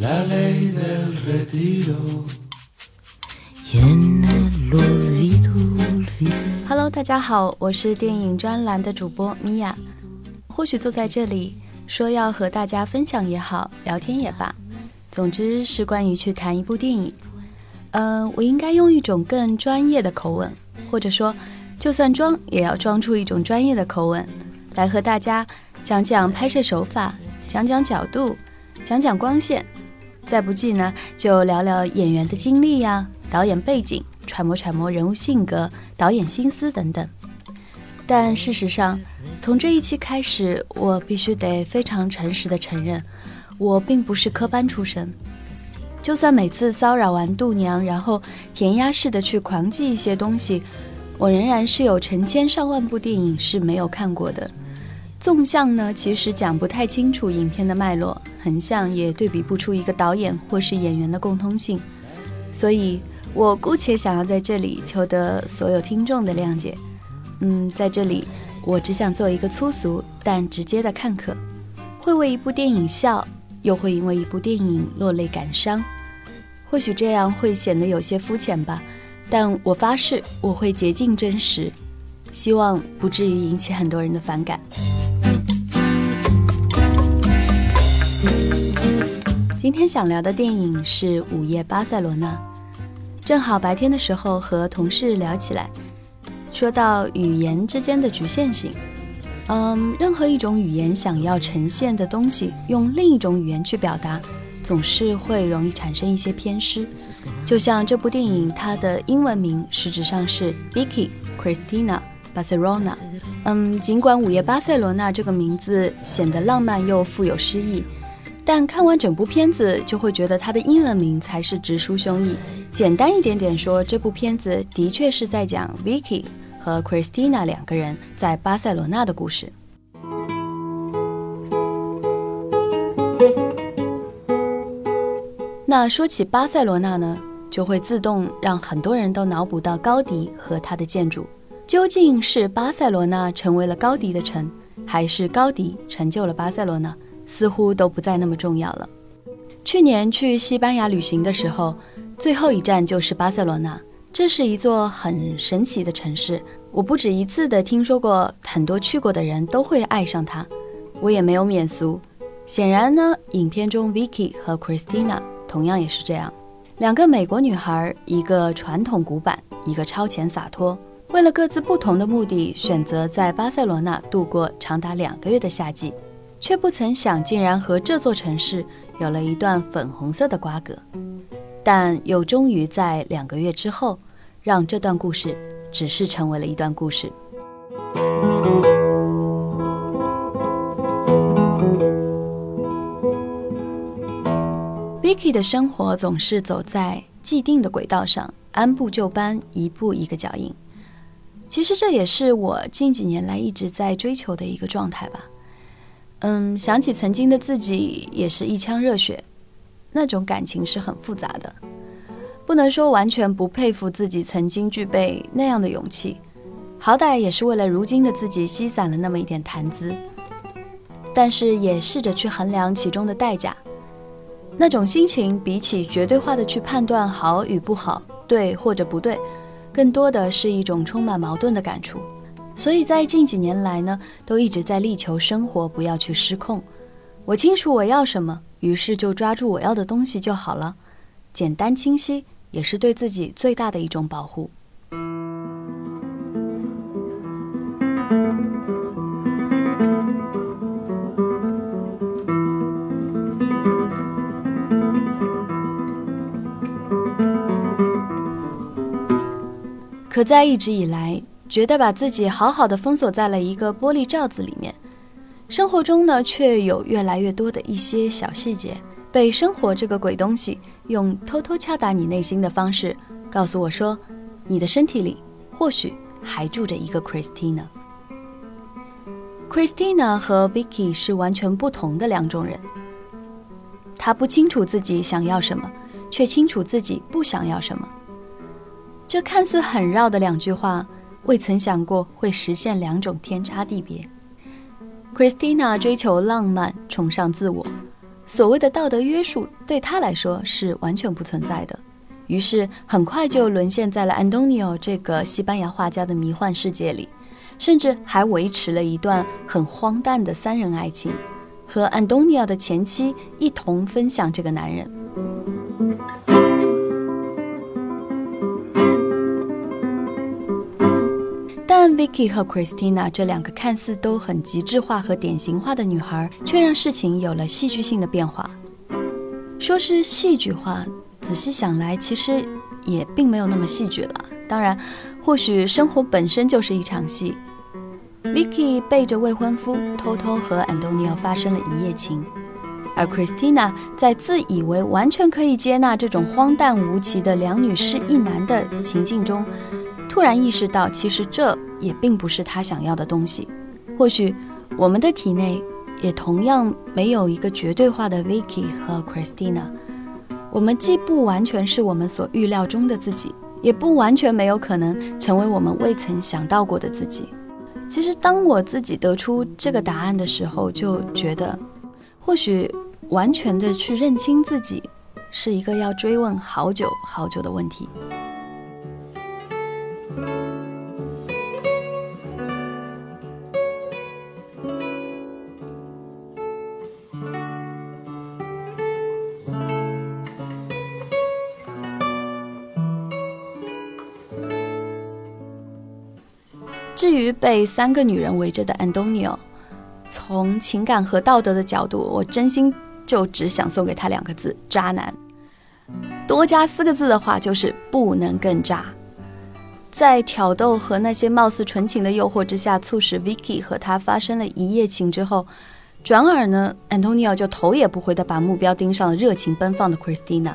La ley del retiro. Hello，大家好，我是电影专栏的主播米娅。或许坐在这里说要和大家分享也好，聊天也罢，总之是关于去谈一部电影。嗯，我应该用一种更专业的口吻，或者说，就算装也要装出一种专业的口吻，来和大家讲讲拍摄手法，讲讲角度，讲讲光线，再不济呢，就聊聊演员的经历呀，导演背景，揣摩揣摩人物性格，导演心思等等。但事实上，从这一期开始，我必须得非常诚实的承认，我并不是科班出身。就算每次骚扰完度娘，然后填鸭式的去狂记一些东西，我仍然是有成千上万部电影是没有看过的。纵向呢，其实讲不太清楚影片的脉络；横向也对比不出一个导演或是演员的共通性。所以，我姑且想要在这里求得所有听众的谅解。嗯，在这里，我只想做一个粗俗但直接的看客，会为一部电影笑。又会因为一部电影落泪感伤，或许这样会显得有些肤浅吧，但我发誓我会竭尽真实，希望不至于引起很多人的反感。今天想聊的电影是《午夜巴塞罗那》，正好白天的时候和同事聊起来，说到语言之间的局限性。嗯，任何一种语言想要呈现的东西，用另一种语言去表达，总是会容易产生一些偏失。就像这部电影，它的英文名实质上是 Vicky Christina Barcelona。嗯，尽管《午夜巴塞罗那》这个名字显得浪漫又富有诗意，但看完整部片子就会觉得它的英文名才是直抒胸臆。简单一点点说，这部片子的确是在讲 Vicky。和 Christina 两个人在巴塞罗那的故事。那说起巴塞罗那呢，就会自动让很多人都脑补到高迪和他的建筑。究竟是巴塞罗那成为了高迪的城，还是高迪成就了巴塞罗那，似乎都不再那么重要了。去年去西班牙旅行的时候，最后一站就是巴塞罗那。这是一座很神奇的城市，我不止一次的听说过，很多去过的人都会爱上它，我也没有免俗。显然呢，影片中 Vicky 和 Christina 同样也是这样，两个美国女孩，一个传统古板，一个超前洒脱，为了各自不同的目的，选择在巴塞罗那度过长达两个月的夏季，却不曾想竟然和这座城市有了一段粉红色的瓜葛。但又终于在两个月之后，让这段故事只是成为了一段故事。Vicky 的生活总是走在既定的轨道上，按部就班，一步一个脚印。其实这也是我近几年来一直在追求的一个状态吧。嗯，想起曾经的自己，也是一腔热血。那种感情是很复杂的，不能说完全不佩服自己曾经具备那样的勇气，好歹也是为了如今的自己积攒了那么一点谈资。但是也试着去衡量其中的代价，那种心情比起绝对化的去判断好与不好、对或者不对，更多的是一种充满矛盾的感触。所以在近几年来呢，都一直在力求生活不要去失控。我清楚我要什么。于是就抓住我要的东西就好了，简单清晰，也是对自己最大的一种保护。可在一直以来，觉得把自己好好的封锁在了一个玻璃罩子里面。生活中呢，却有越来越多的一些小细节，被生活这个鬼东西用偷偷敲打你内心的方式，告诉我说，你的身体里或许还住着一个 Christina。Christina 和 Vicky 是完全不同的两种人。他不清楚自己想要什么，却清楚自己不想要什么。这看似很绕的两句话，未曾想过会实现两种天差地别。Christina 追求浪漫，崇尚自我，所谓的道德约束对她来说是完全不存在的。于是很快就沦陷在了安东尼奥这个西班牙画家的迷幻世界里，甚至还维持了一段很荒诞的三人爱情，和安东尼奥的前妻一同分享这个男人。Vicky 和 Christina 这两个看似都很极致化和典型化的女孩，却让事情有了戏剧性的变化。说是戏剧化。仔细想来，其实也并没有那么戏剧了。当然，或许生活本身就是一场戏。Vicky 背着未婚夫，偷偷和 Antonio 发生了一夜情，而 Christina 在自以为完全可以接纳这种荒诞无奇的两女士一男的情境中，突然意识到，其实这也并不是他想要的东西。或许我们的体内也同样没有一个绝对化的 Vicky 和 Christina。我们既不完全是我们所预料中的自己，也不完全没有可能成为我们未曾想到过的自己。其实，当我自己得出这个答案的时候，就觉得，或许完全的去认清自己，是一个要追问好久好久的问题。至于被三个女人围着的安东尼奥，从情感和道德的角度，我真心就只想送给他两个字：渣男。多加四个字的话，就是不能更渣。在挑逗和那些貌似纯情的诱惑之下，促使 Vicky 和他发生了一夜情之后，转而呢，安东尼奥就头也不回地把目标盯上了热情奔放的 Christina。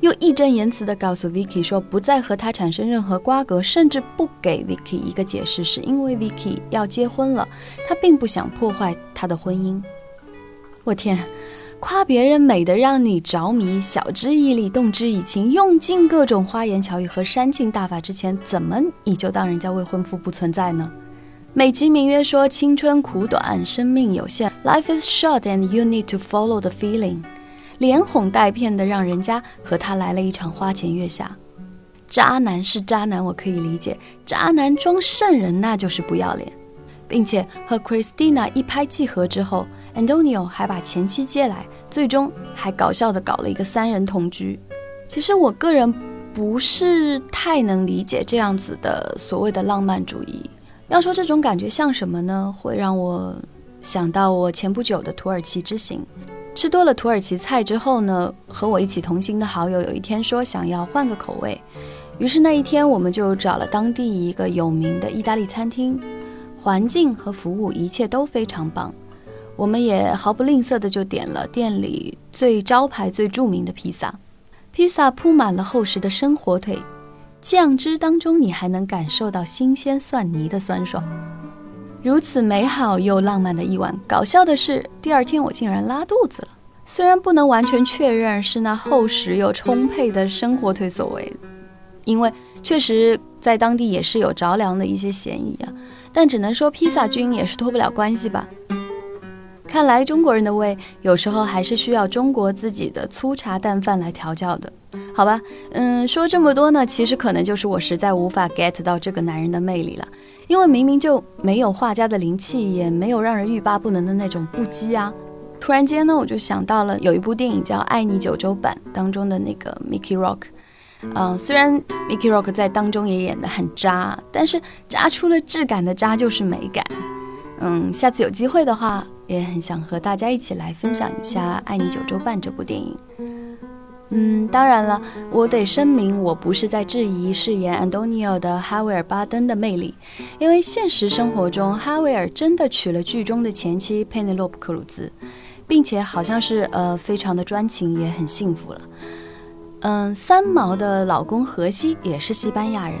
又义正言辞地告诉 Vicky 说，不再和他产生任何瓜葛，甚至不给 Vicky 一个解释，是因为 Vicky 要结婚了，他并不想破坏他的婚姻。我天，夸别人美得让你着迷，晓之以理，动之以情，用尽各种花言巧语和煽情大法之前，怎么你就当人家未婚夫不存在呢？美其名曰说青春苦短，生命有限，Life is short and you need to follow the feeling。连哄带骗的，让人家和他来了一场花前月下。渣男是渣男，我可以理解；渣男装圣人，那就是不要脸。并且和 Christina 一拍即合之后，Antonio 还把前妻接来，最终还搞笑的搞了一个三人同居。其实我个人不是太能理解这样子的所谓的浪漫主义。要说这种感觉像什么呢？会让我想到我前不久的土耳其之行。吃多了土耳其菜之后呢，和我一起同行的好友有一天说想要换个口味，于是那一天我们就找了当地一个有名的意大利餐厅，环境和服务一切都非常棒，我们也毫不吝啬的就点了店里最招牌、最著名的披萨，披萨铺满了厚实的生火腿，酱汁当中你还能感受到新鲜蒜泥的酸爽。如此美好又浪漫的一晚，搞笑的是，第二天我竟然拉肚子了。虽然不能完全确认是那厚实又充沛的生火腿所为，因为确实在当地也是有着凉的一些嫌疑啊，但只能说披萨菌也是脱不了关系吧。看来中国人的胃有时候还是需要中国自己的粗茶淡饭来调教的，好吧？嗯，说这么多呢，其实可能就是我实在无法 get 到这个男人的魅力了。因为明明就没有画家的灵气，也没有让人欲罢不能的那种不羁啊！突然间呢，我就想到了有一部电影叫《爱你九州版》当中的那个 Mickey Rock。嗯，虽然 Mickey Rock 在当中也演得很渣，但是渣出了质感的渣就是美感。嗯，下次有机会的话，也很想和大家一起来分享一下《爱你九州半》这部电影。嗯，当然了，我得声明，我不是在质疑饰演安东尼奥的哈维尔·巴登的魅力，因为现实生活中，哈维尔真的娶了剧中的前妻佩内洛普·克鲁兹，并且好像是呃非常的专情，也很幸福了。嗯，三毛的老公荷西也是西班牙人。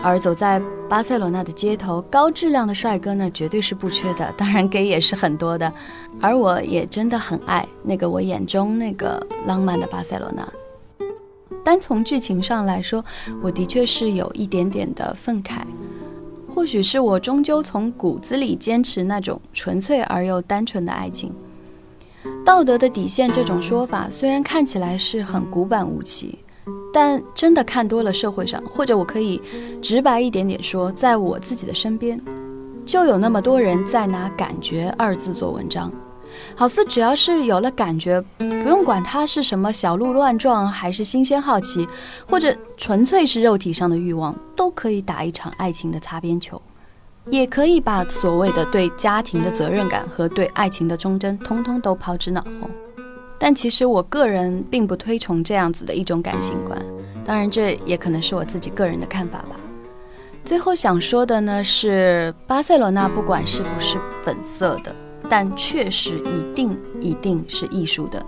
而走在巴塞罗那的街头，高质量的帅哥呢，绝对是不缺的。当然给也是很多的。而我也真的很爱那个我眼中那个浪漫的巴塞罗那。单从剧情上来说，我的确是有一点点的愤慨。或许是我终究从骨子里坚持那种纯粹而又单纯的爱情。道德的底线这种说法虽然看起来是很古板无奇，但真的看多了社会上，或者我可以直白一点点说，在我自己的身边，就有那么多人在拿“感觉”二字做文章，好似只要是有了感觉，不用管它是什么小鹿乱撞，还是新鲜好奇，或者纯粹是肉体上的欲望，都可以打一场爱情的擦边球。也可以把所谓的对家庭的责任感和对爱情的忠贞，通通都抛之脑后。但其实我个人并不推崇这样子的一种感情观，当然这也可能是我自己个人的看法吧。最后想说的呢是，巴塞罗那不管是不是粉色的，但确实一定一定是艺术的。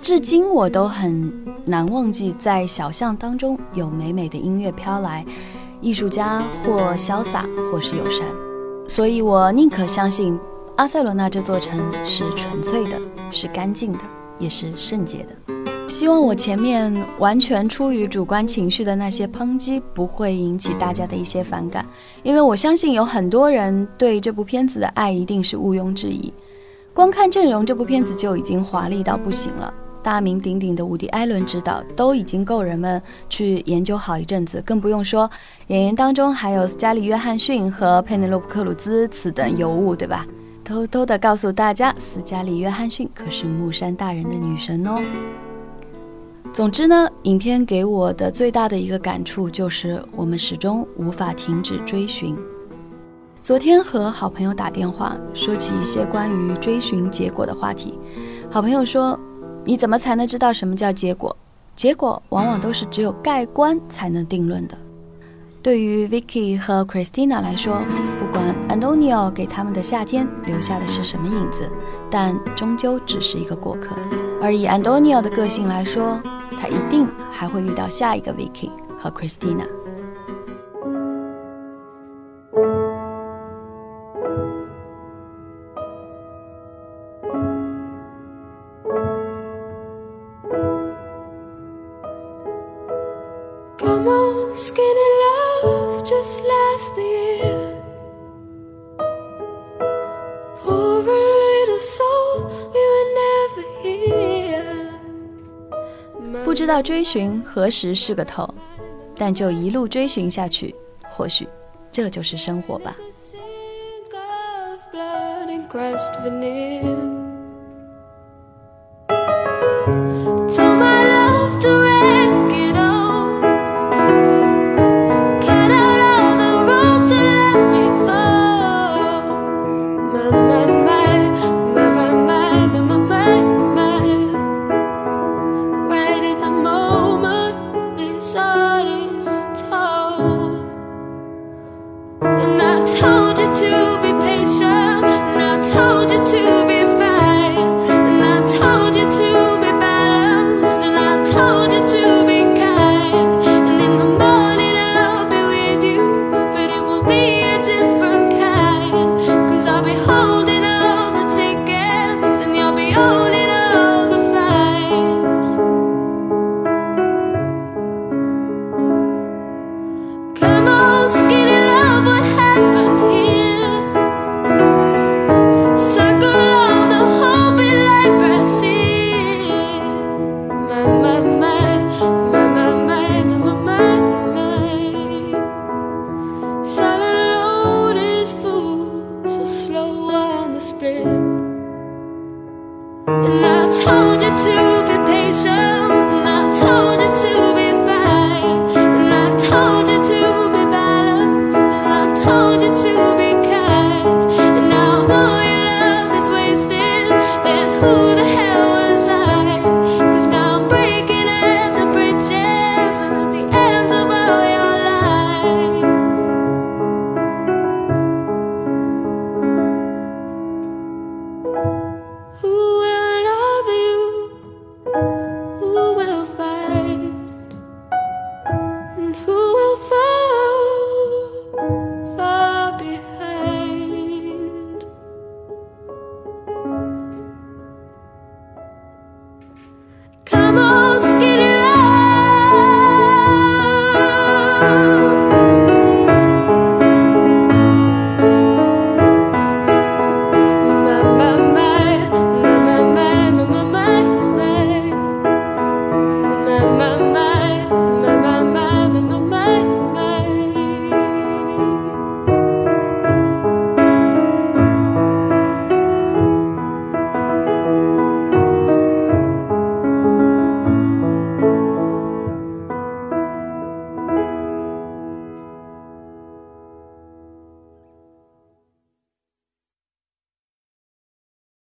至今我都很难忘记，在小巷当中有美美的音乐飘来。艺术家或潇洒，或是友善，所以我宁可相信阿塞罗那这座城是纯粹的，是干净的，也是圣洁的。希望我前面完全出于主观情绪的那些抨击不会引起大家的一些反感，因为我相信有很多人对这部片子的爱一定是毋庸置疑。光看阵容，这部片子就已经华丽到不行了。大名鼎鼎的伍迪·艾伦执导，都已经够人们去研究好一阵子，更不用说演员当中还有斯嘉丽·约翰逊和佩内洛普·克鲁兹此等尤物，对吧？偷偷的告诉大家，斯嘉丽·约翰逊可是木山大人的女神哦。总之呢，影片给我的最大的一个感触就是，我们始终无法停止追寻。昨天和好朋友打电话，说起一些关于追寻结果的话题，好朋友说。你怎么才能知道什么叫结果？结果往往都是只有盖棺才能定论的。对于 Vicky 和 Christina 来说，Antonio 给他们的夏天留下的是什么影子，但终究只是一个过客。而以 Antonio 的个性来说，他一定还会遇到下一个 Vicky 和 Christina。追寻何时是个头，但就一路追寻下去，或许这就是生活吧。